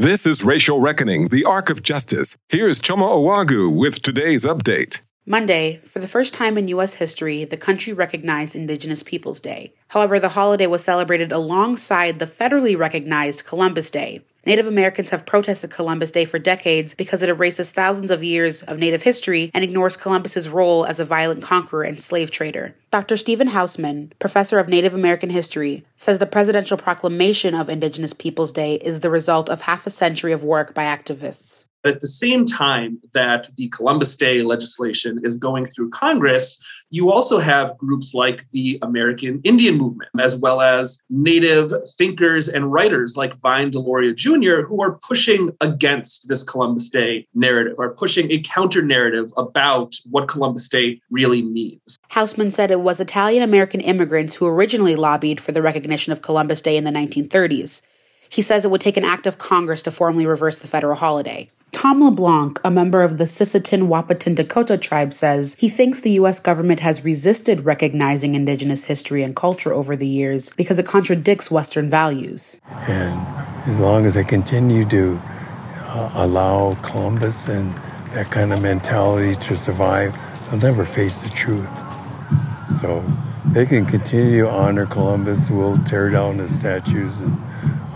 This is Racial Reckoning, the Arc of Justice. Here's Choma Owagu with today's update. Monday, for the first time in U.S. history, the country recognized Indigenous Peoples Day. However, the holiday was celebrated alongside the federally recognized Columbus Day. Native Americans have protested Columbus Day for decades because it erases thousands of years of Native history and ignores Columbus's role as a violent conqueror and slave trader. Dr. Stephen Hausman, professor of Native American history, says the presidential proclamation of Indigenous Peoples Day is the result of half a century of work by activists. At the same time that the Columbus Day legislation is going through Congress, you also have groups like the American Indian Movement, as well as Native thinkers and writers like Vine Deloria Jr., who are pushing against this Columbus Day narrative, are pushing a counter narrative about what Columbus Day really means. Hausman said it was Italian American immigrants who originally lobbied for the recognition of Columbus Day in the 1930s. He says it would take an act of Congress to formally reverse the federal holiday. Tom LeBlanc, a member of the Sisseton Wahpeton Dakota tribe, says he thinks the U.S. government has resisted recognizing Indigenous history and culture over the years because it contradicts Western values. And as long as they continue to uh, allow Columbus and that kind of mentality to survive, they'll never face the truth. So they can continue to honor Columbus. We'll tear down his statues and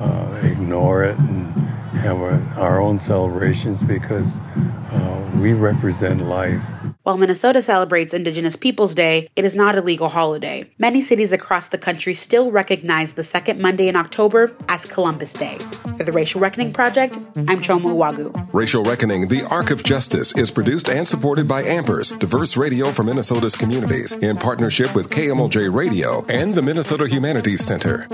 uh, ignore it and have a, our own celebrations because uh, we represent life. While Minnesota celebrates Indigenous Peoples Day, it is not a legal holiday. Many cities across the country still recognize the second Monday in October as Columbus Day. For the Racial Reckoning Project, I'm Choma Wagu. Racial Reckoning, the Arc of Justice, is produced and supported by Ampers, diverse radio for Minnesota's communities, in partnership with KMOJ Radio and the Minnesota Humanities Center.